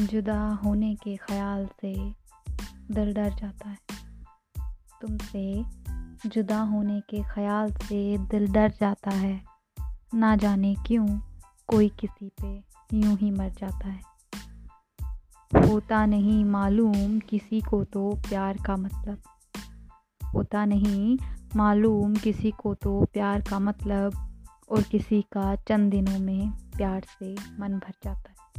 जुदा होने के ख्याल से दिल डर जाता है। तुमसे जुदा होने के ख्याल से दिल डर जाता है। ना जाने क्यों कोई किसी पे यूँ ही मर जाता है। होता नहीं मालूम किसी को तो प्यार का मतलब। होता नहीं मालूम किसी को तो प्यार का मतलब और किसी का चंद दिनों में प्यार से मन भर जाता है।